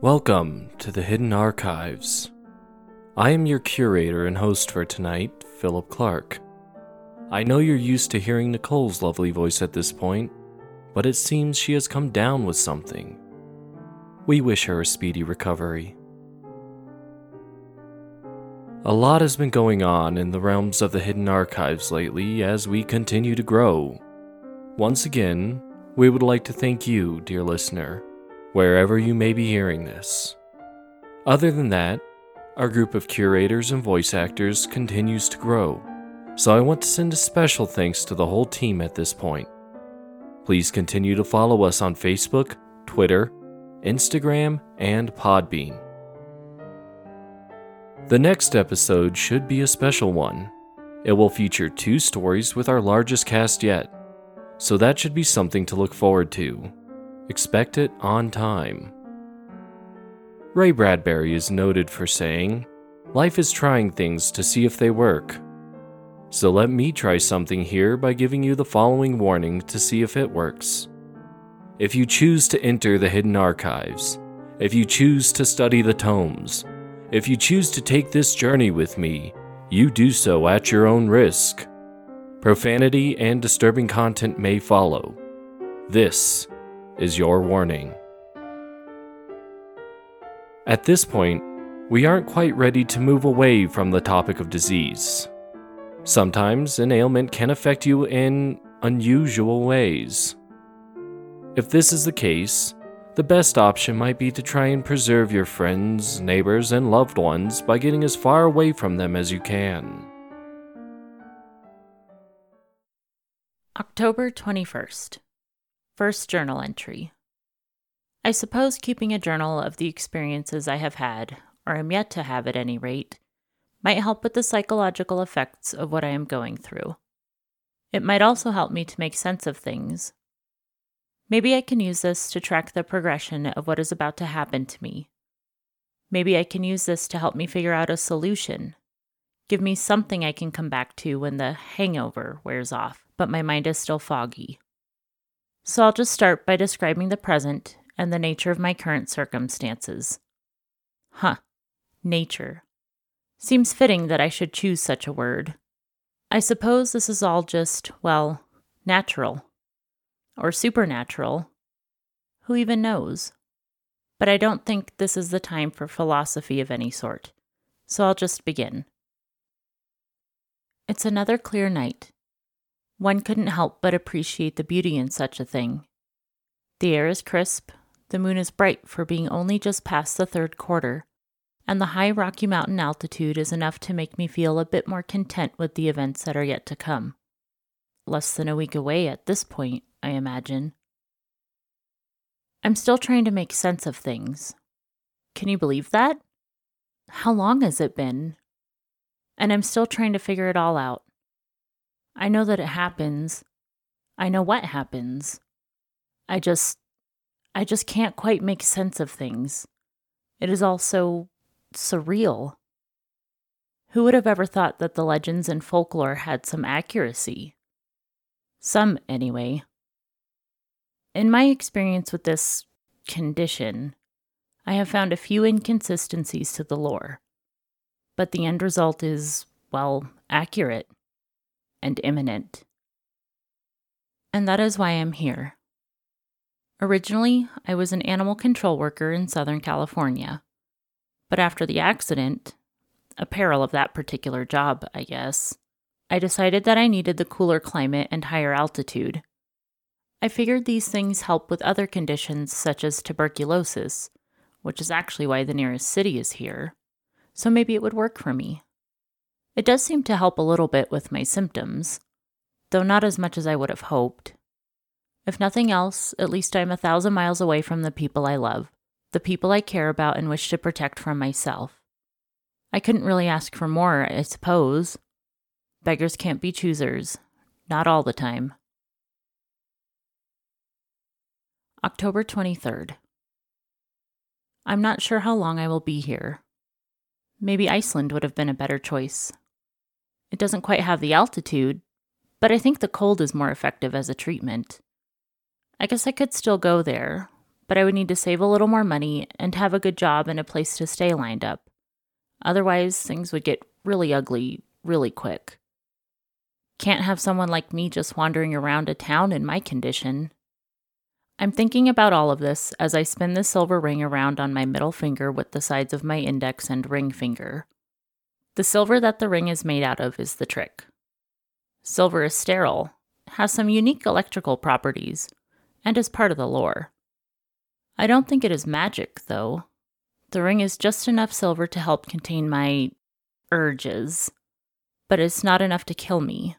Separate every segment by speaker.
Speaker 1: Welcome to the Hidden Archives. I am your curator and host for tonight, Philip Clark. I know you're used to hearing Nicole's lovely voice at this point, but it seems she has come down with something. We wish her a speedy recovery. A lot has been going on in the realms of the Hidden Archives lately as we continue to grow. Once again, we would like to thank you, dear listener, wherever you may be hearing this. Other than that, our group of curators and voice actors continues to grow, so I want to send a special thanks to the whole team at this point. Please continue to follow us on Facebook, Twitter, Instagram, and Podbean. The next episode should be a special one. It will feature two stories with our largest cast yet, so that should be something to look forward to. Expect it on time. Ray Bradbury is noted for saying, Life is trying things to see if they work. So let me try something here by giving you the following warning to see if it works. If you choose to enter the hidden archives, if you choose to study the tomes, if you choose to take this journey with me, you do so at your own risk. Profanity and disturbing content may follow. This is your warning. At this point, we aren't quite ready to move away from the topic of disease. Sometimes an ailment can affect you in unusual ways. If this is the case, the best option might be to try and preserve your friends, neighbors, and loved ones by getting as far away from them as you can.
Speaker 2: October 21st. First journal entry. I suppose keeping a journal of the experiences I have had, or am yet to have at any rate, might help with the psychological effects of what I am going through. It might also help me to make sense of things, Maybe I can use this to track the progression of what is about to happen to me. Maybe I can use this to help me figure out a solution. Give me something I can come back to when the hangover wears off, but my mind is still foggy. So I'll just start by describing the present and the nature of my current circumstances. Huh, nature. Seems fitting that I should choose such a word. I suppose this is all just, well, natural or supernatural. Who even knows? But I don't think this is the time for philosophy of any sort, so I'll just begin. It's another clear night. One couldn't help but appreciate the beauty in such a thing. The air is crisp, the moon is bright for being only just past the third quarter, and the high Rocky Mountain altitude is enough to make me feel a bit more content with the events that are yet to come. Less than a week away at this point, I imagine. I'm still trying to make sense of things. Can you believe that? How long has it been? And I'm still trying to figure it all out. I know that it happens. I know what happens. I just. I just can't quite make sense of things. It is all so surreal. Who would have ever thought that the legends and folklore had some accuracy? Some, anyway. In my experience with this condition, I have found a few inconsistencies to the lore, but the end result is, well, accurate and imminent. And that is why I'm here. Originally, I was an animal control worker in Southern California, but after the accident, a peril of that particular job, I guess, I decided that I needed the cooler climate and higher altitude I figured these things help with other conditions such as tuberculosis, which is actually why the nearest city is here, so maybe it would work for me. It does seem to help a little bit with my symptoms, though not as much as I would have hoped. If nothing else, at least I'm a thousand miles away from the people I love, the people I care about and wish to protect from myself. I couldn't really ask for more, I suppose. Beggars can't be choosers, not all the time. October 23rd. I'm not sure how long I will be here. Maybe Iceland would have been a better choice. It doesn't quite have the altitude, but I think the cold is more effective as a treatment. I guess I could still go there, but I would need to save a little more money and have a good job and a place to stay lined up. Otherwise, things would get really ugly really quick. Can't have someone like me just wandering around a town in my condition. I'm thinking about all of this as I spin the silver ring around on my middle finger with the sides of my index and ring finger. The silver that the ring is made out of is the trick. Silver is sterile, has some unique electrical properties, and is part of the lore. I don't think it is magic, though. The ring is just enough silver to help contain my urges, but it's not enough to kill me.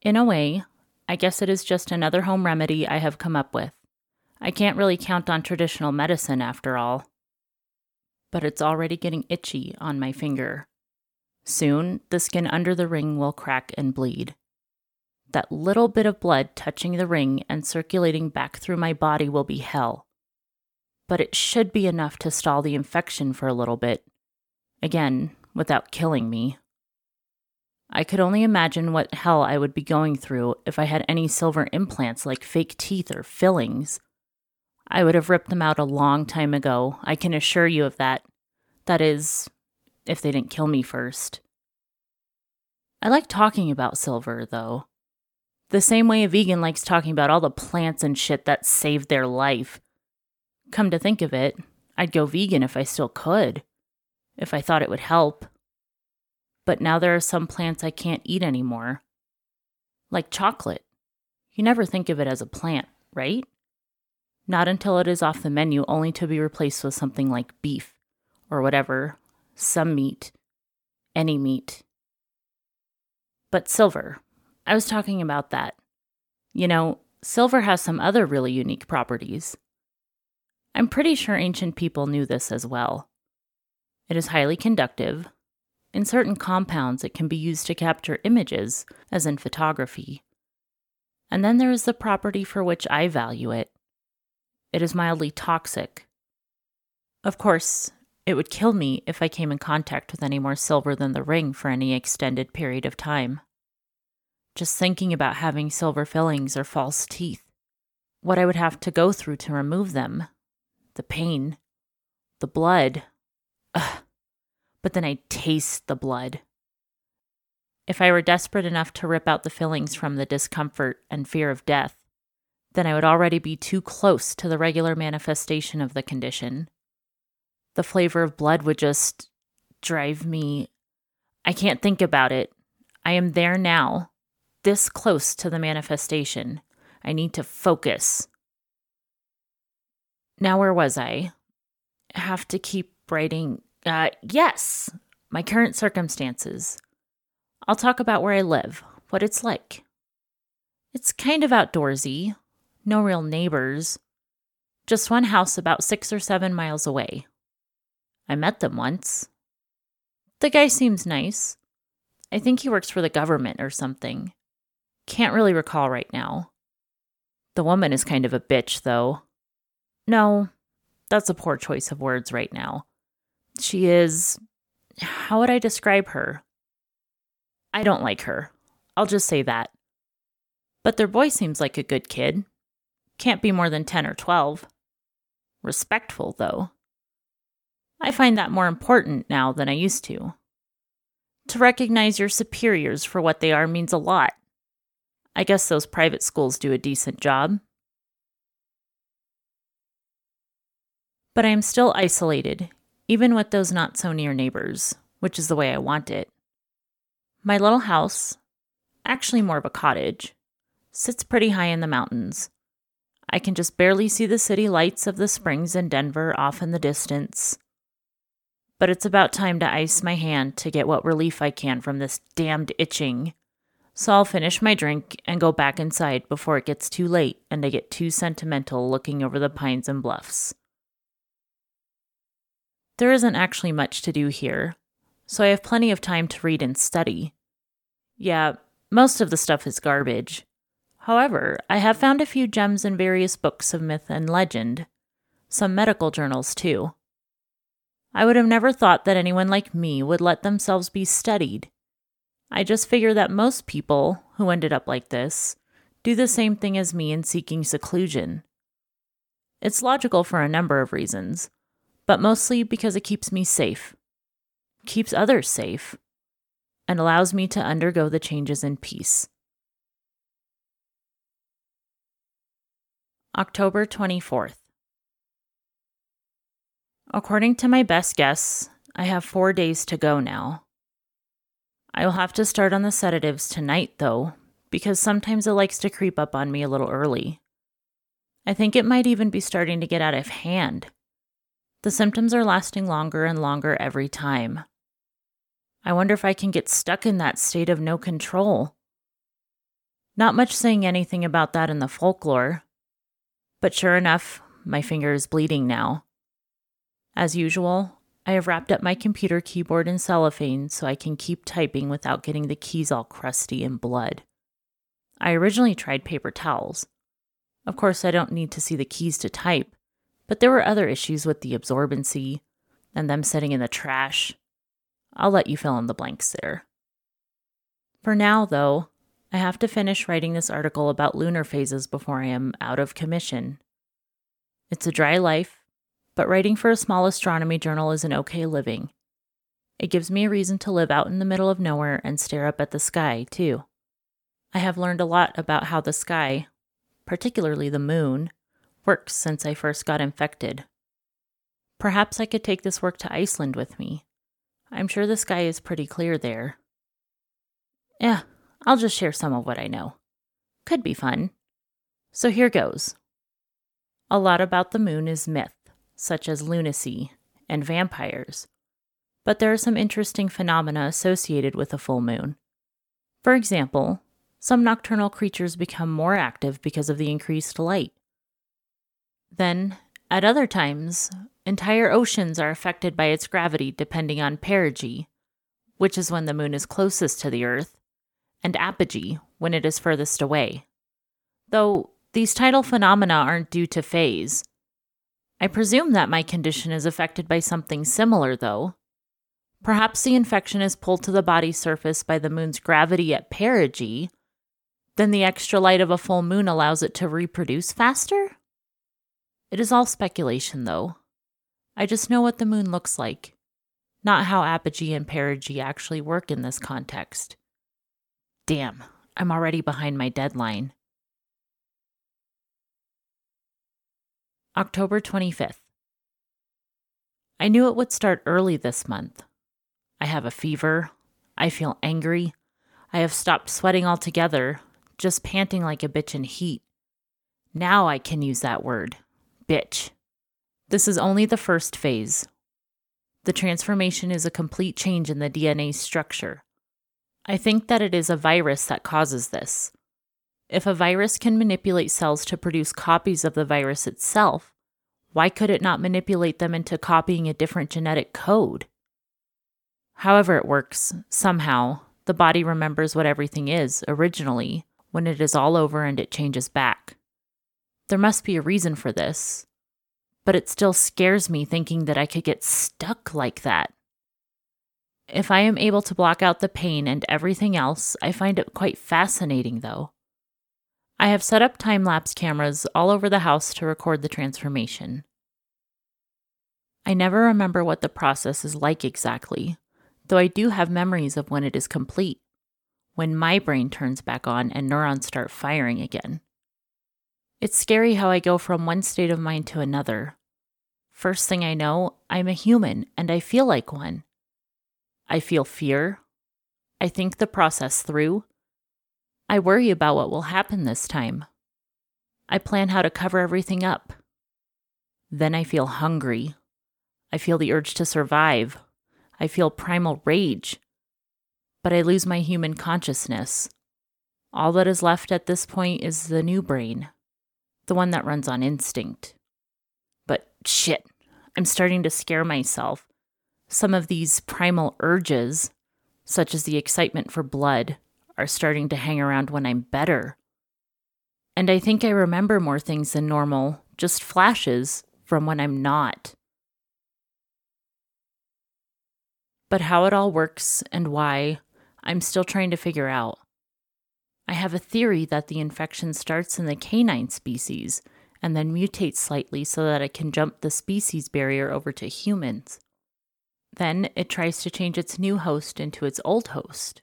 Speaker 2: In a way, I guess it is just another home remedy I have come up with. I can't really count on traditional medicine after all. But it's already getting itchy on my finger. Soon, the skin under the ring will crack and bleed. That little bit of blood touching the ring and circulating back through my body will be hell. But it should be enough to stall the infection for a little bit. Again, without killing me. I could only imagine what hell I would be going through if I had any silver implants like fake teeth or fillings. I would have ripped them out a long time ago, I can assure you of that. That is, if they didn't kill me first. I like talking about silver, though. The same way a vegan likes talking about all the plants and shit that saved their life. Come to think of it, I'd go vegan if I still could, if I thought it would help. But now there are some plants I can't eat anymore. Like chocolate. You never think of it as a plant, right? Not until it is off the menu, only to be replaced with something like beef or whatever some meat, any meat. But silver, I was talking about that. You know, silver has some other really unique properties. I'm pretty sure ancient people knew this as well. It is highly conductive. In certain compounds, it can be used to capture images, as in photography. And then there is the property for which I value it it is mildly toxic. Of course, it would kill me if I came in contact with any more silver than the ring for any extended period of time. Just thinking about having silver fillings or false teeth, what I would have to go through to remove them, the pain, the blood. Ugh. But then I'd taste the blood. If I were desperate enough to rip out the fillings from the discomfort and fear of death, then I would already be too close to the regular manifestation of the condition the flavor of blood would just drive me. I can't think about it. I am there now, this close to the manifestation. I need to focus. Now, where was I? I have to keep writing. Uh, yes, my current circumstances. I'll talk about where I live, what it's like. It's kind of outdoorsy, no real neighbors, just one house about six or seven miles away. I met them once. The guy seems nice. I think he works for the government or something. Can't really recall right now. The woman is kind of a bitch, though. No, that's a poor choice of words right now. She is. How would I describe her? I don't like her. I'll just say that. But their boy seems like a good kid. Can't be more than 10 or 12. Respectful, though. I find that more important now than I used to. To recognize your superiors for what they are means a lot. I guess those private schools do a decent job. But I am still isolated, even with those not so near neighbors, which is the way I want it. My little house, actually more of a cottage, sits pretty high in the mountains. I can just barely see the city lights of the springs in Denver off in the distance, but it's about time to ice my hand to get what relief I can from this damned itching. So I'll finish my drink and go back inside before it gets too late and I get too sentimental looking over the pines and bluffs. There isn't actually much to do here, so I have plenty of time to read and study. Yeah, most of the stuff is garbage. However, I have found a few gems in various books of myth and legend, some medical journals too. I would have never thought that anyone like me would let themselves be studied. I just figure that most people who ended up like this do the same thing as me in seeking seclusion. It's logical for a number of reasons, but mostly because it keeps me safe, keeps others safe, and allows me to undergo the changes in peace. October 24th. According to my best guess, I have four days to go now. I will have to start on the sedatives tonight, though, because sometimes it likes to creep up on me a little early. I think it might even be starting to get out of hand. The symptoms are lasting longer and longer every time. I wonder if I can get stuck in that state of no control. Not much saying anything about that in the folklore. But sure enough, my finger is bleeding now. As usual, I have wrapped up my computer keyboard in cellophane so I can keep typing without getting the keys all crusty and blood. I originally tried paper towels. Of course, I don't need to see the keys to type, but there were other issues with the absorbency and them sitting in the trash. I'll let you fill in the blanks there. For now, though, I have to finish writing this article about lunar phases before I am out of commission. It's a dry life, but writing for a small astronomy journal is an okay living. It gives me a reason to live out in the middle of nowhere and stare up at the sky, too. I have learned a lot about how the sky, particularly the moon, works since I first got infected. Perhaps I could take this work to Iceland with me. I'm sure the sky is pretty clear there. Yeah, I'll just share some of what I know. Could be fun. So here goes. A lot about the moon is myth, such as lunacy and vampires. But there are some interesting phenomena associated with a full moon. For example, some nocturnal creatures become more active because of the increased light. Then, at other times, entire oceans are affected by its gravity depending on perigee, which is when the moon is closest to the Earth, and apogee, when it is furthest away. Though these tidal phenomena aren't due to phase. I presume that my condition is affected by something similar, though. Perhaps the infection is pulled to the body surface by the moon's gravity at perigee. Then the extra light of a full moon allows it to reproduce faster? It is all speculation, though. I just know what the moon looks like, not how apogee and perigee actually work in this context. Damn, I'm already behind my deadline. October 25th. I knew it would start early this month. I have a fever. I feel angry. I have stopped sweating altogether, just panting like a bitch in heat. Now I can use that word bitch. This is only the first phase. The transformation is a complete change in the DNA structure. I think that it is a virus that causes this. If a virus can manipulate cells to produce copies of the virus itself, why could it not manipulate them into copying a different genetic code? However, it works, somehow, the body remembers what everything is originally when it is all over and it changes back. There must be a reason for this, but it still scares me thinking that I could get stuck like that. If I am able to block out the pain and everything else, I find it quite fascinating, though. I have set up time lapse cameras all over the house to record the transformation. I never remember what the process is like exactly, though I do have memories of when it is complete, when my brain turns back on and neurons start firing again. It's scary how I go from one state of mind to another. First thing I know, I'm a human and I feel like one. I feel fear. I think the process through. I worry about what will happen this time. I plan how to cover everything up. Then I feel hungry. I feel the urge to survive. I feel primal rage. But I lose my human consciousness. All that is left at this point is the new brain, the one that runs on instinct. But shit, I'm starting to scare myself some of these primal urges, such as the excitement for blood, are starting to hang around when I'm better. And I think I remember more things than normal, just flashes from when I'm not. But how it all works and why, I'm still trying to figure out. I have a theory that the infection starts in the canine species and then mutates slightly so that it can jump the species barrier over to humans. Then it tries to change its new host into its old host.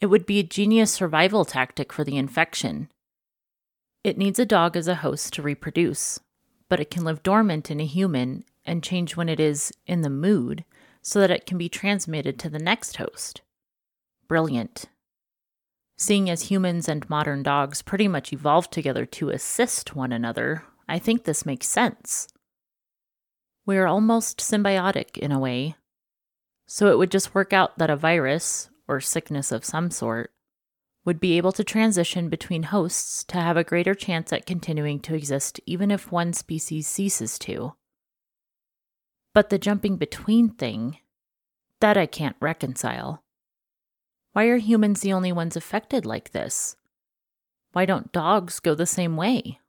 Speaker 2: It would be a genius survival tactic for the infection. It needs a dog as a host to reproduce, but it can live dormant in a human and change when it is in the mood so that it can be transmitted to the next host. Brilliant. Seeing as humans and modern dogs pretty much evolved together to assist one another, I think this makes sense. We are almost symbiotic in a way. So it would just work out that a virus, or sickness of some sort, would be able to transition between hosts to have a greater chance at continuing to exist even if one species ceases to. But the jumping between thing, that I can't reconcile. Why are humans the only ones affected like this? Why don't dogs go the same way?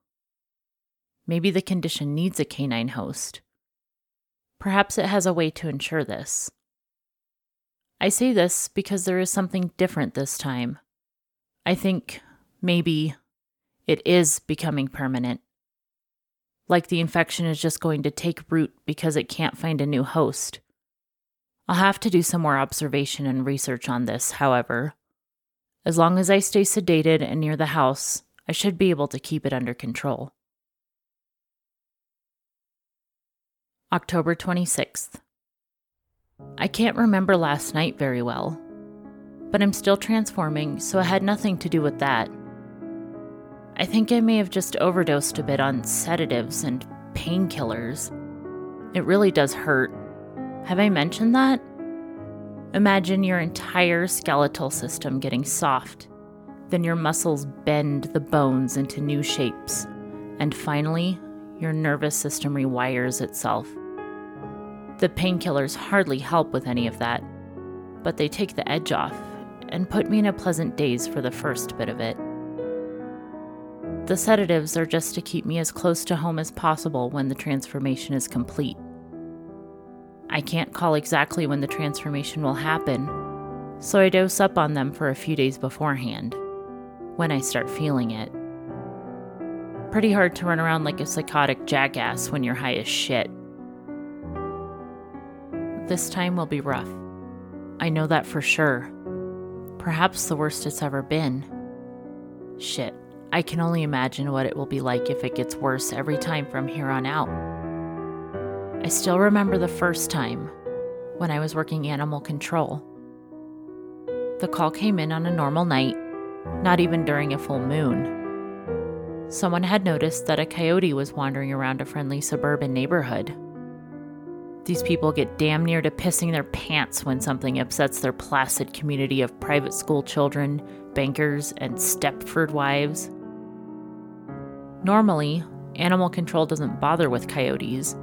Speaker 2: Maybe the condition needs a canine host. Perhaps it has a way to ensure this. I say this because there is something different this time. I think maybe it is becoming permanent. Like the infection is just going to take root because it can't find a new host. I'll have to do some more observation and research on this, however. As long as I stay sedated and near the house, I should be able to keep it under control. October 26th. I can't remember last night very well, but I'm still transforming, so it had nothing to do with that. I think I may have just overdosed a bit on sedatives and painkillers. It really does hurt, have I mentioned that? Imagine your entire skeletal system getting soft. Then your muscles bend the bones into new shapes. And finally, your nervous system rewires itself. The painkillers hardly help with any of that, but they take the edge off and put me in a pleasant daze for the first bit of it. The sedatives are just to keep me as close to home as possible when the transformation is complete. I can't call exactly when the transformation will happen, so I dose up on them for a few days beforehand, when I start feeling it. Pretty hard to run around like a psychotic jackass when you're high as shit. This time will be rough. I know that for sure. Perhaps the worst it's ever been. Shit, I can only imagine what it will be like if it gets worse every time from here on out. I still remember the first time when I was working animal control. The call came in on a normal night, not even during a full moon. Someone had noticed that a coyote was wandering around a friendly suburban neighborhood. These people get damn near to pissing their pants when something upsets their placid community of private school children, bankers, and Stepford wives. Normally, animal control doesn't bother with coyotes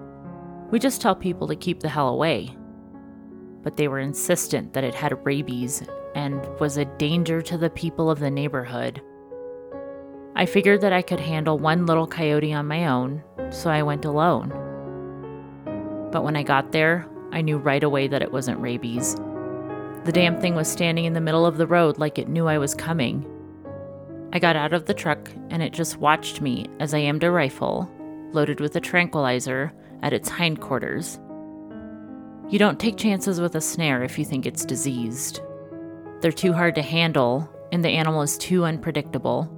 Speaker 2: we just tell people to keep the hell away. But they were insistent that it had rabies and was a danger to the people of the neighborhood. I figured that I could handle one little coyote on my own, so I went alone. But when I got there, I knew right away that it wasn't rabies. The damn thing was standing in the middle of the road like it knew I was coming. I got out of the truck and it just watched me as I aimed a rifle, loaded with a tranquilizer, at its hindquarters. You don't take chances with a snare if you think it's diseased. They're too hard to handle, and the animal is too unpredictable.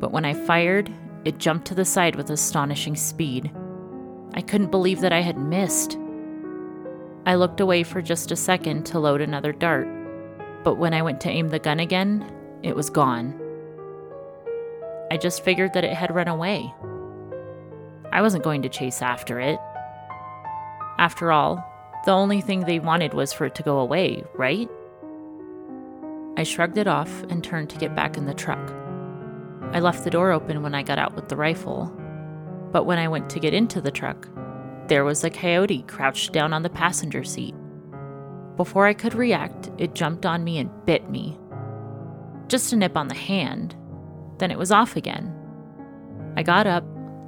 Speaker 2: But when I fired, it jumped to the side with astonishing speed. I couldn't believe that I had missed. I looked away for just a second to load another dart, but when I went to aim the gun again, it was gone. I just figured that it had run away. I wasn't going to chase after it. After all, the only thing they wanted was for it to go away, right? I shrugged it off and turned to get back in the truck. I left the door open when I got out with the rifle, but when I went to get into the truck, there was a coyote crouched down on the passenger seat. Before I could react, it jumped on me and bit me. Just a nip on the hand, then it was off again. I got up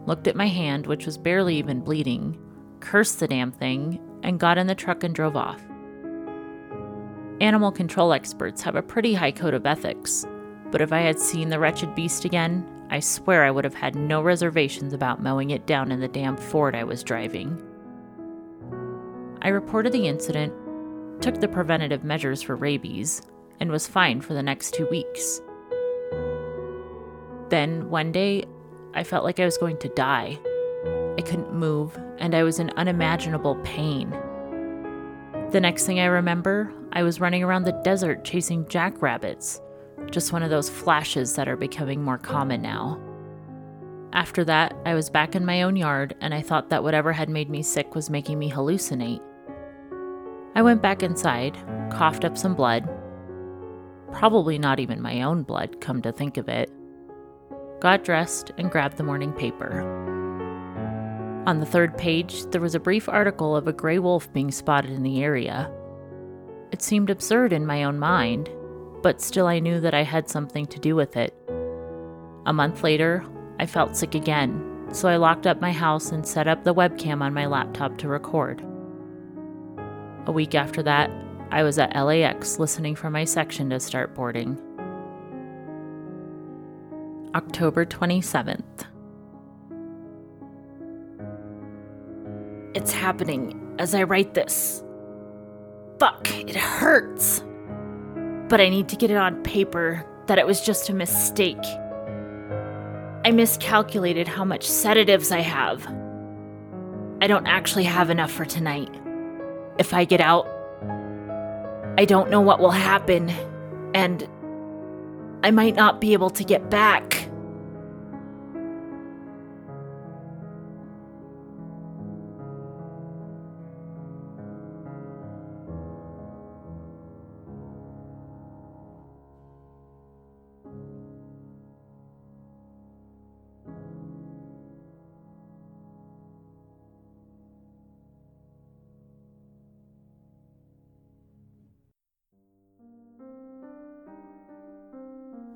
Speaker 2: looked at my hand, which was barely even bleeding, cursed the damn thing, and got in the truck and drove off. Animal control experts have a pretty high code of ethics, but if I had seen the wretched beast again, I swear I would have had no reservations about mowing it down in the damn Ford I was driving. I reported the incident, took the preventative measures for rabies, and was fine for the next two weeks. Then, one day, I felt like I was going to die. I couldn't move, and I was in unimaginable pain. The next thing I remember, I was running around the desert chasing jackrabbits, just one of those flashes that are becoming more common now. After that, I was back in my own yard, and I thought that whatever had made me sick was making me hallucinate. I went back inside, coughed up some blood. Probably not even my own blood, come to think of it. Got dressed and grabbed the morning paper. On the third page, there was a brief article of a gray wolf being spotted in the area. It seemed absurd in my own mind, but still I knew that I had something to do with it. A month later, I felt sick again, so I locked up my house and set up the webcam on my laptop to record. A week after that, I was at LAX listening for my section to start boarding. October 27th. It's happening as I write this. Fuck, it hurts but I need to get it on paper that it was just a mistake. I miscalculated how much sedatives I have. I don't actually have enough for tonight. If I get out, I don't know what will happen, and I might not be able to get back.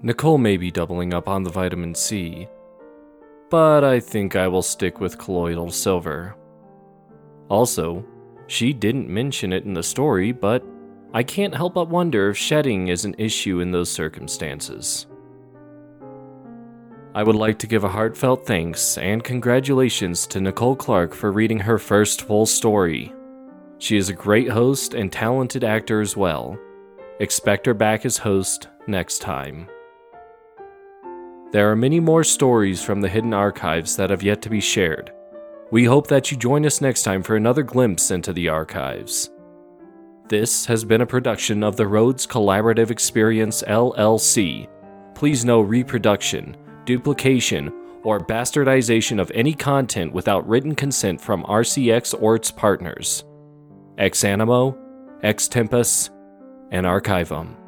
Speaker 1: Nicole may be doubling up on the vitamin C, but I think I will stick with colloidal silver. Also, she didn't mention it in the story, but I can't help but wonder if shedding is an issue in those circumstances. I would like to give a heartfelt thanks and congratulations to Nicole Clark for reading her first full story. She is a great host and talented actor as well. Expect her back as host next time. There are many more stories from the hidden archives that have yet to be shared. We hope that you join us next time for another glimpse into the archives. This has been a production of the Rhodes Collaborative Experience LLC. Please no reproduction, duplication, or bastardization of any content without written consent from RCX or its partners. Ex Animo, Ex Tempus, and Archivum.